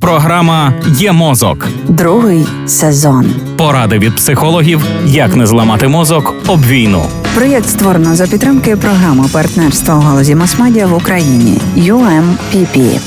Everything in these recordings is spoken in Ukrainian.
Програма Є мозок. Другий сезон. Поради від психологів, як не зламати мозок об війну. Проєкт створено за підтримки програми партнерства у галузі масмедіа в Україні UMPP.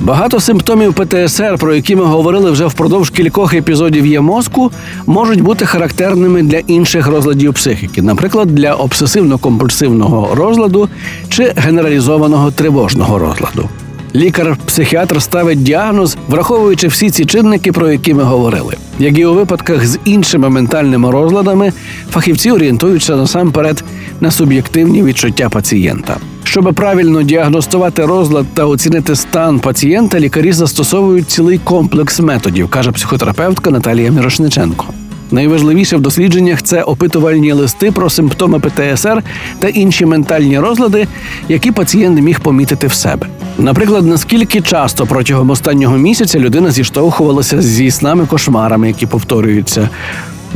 Багато симптомів ПТСР, про які ми говорили вже впродовж кількох епізодів є мозку, можуть бути характерними для інших розладів психіки, наприклад, для обсесивно-компульсивного розладу чи генералізованого тривожного розладу. Лікар-психіатр ставить діагноз, враховуючи всі ці чинники, про які ми говорили. Як і у випадках з іншими ментальними розладами, фахівці орієнтуються насамперед на суб'єктивні відчуття пацієнта. Щоб правильно діагностувати розлад та оцінити стан пацієнта, лікарі застосовують цілий комплекс методів, каже психотерапевтка Наталія Мірошниченко. Найважливіше в дослідженнях це опитувальні листи про симптоми ПТСР та інші ментальні розлади, які пацієнт міг помітити в себе. Наприклад, наскільки часто протягом останнього місяця людина зіштовхувалася зі снами кошмарами, які повторюються.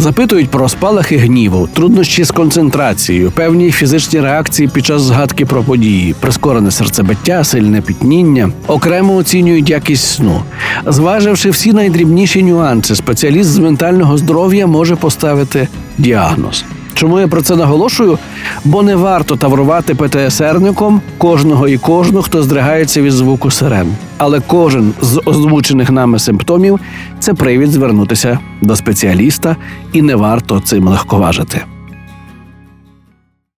Запитують про спалахи гніву, труднощі з концентрацією, певні фізичні реакції під час згадки про події, прискорене серцебиття, сильне пітніння, окремо оцінюють якість сну. Зваживши всі найдрібніші нюанси, спеціаліст з ментального здоров'я може поставити діагноз. Чому я про це наголошую? Бо не варто таврувати ПТСРником кожного і кожну, хто здригається від звуку сирен. Але кожен з озвучених нами симптомів це привід звернутися до спеціаліста, і не варто цим легковажити.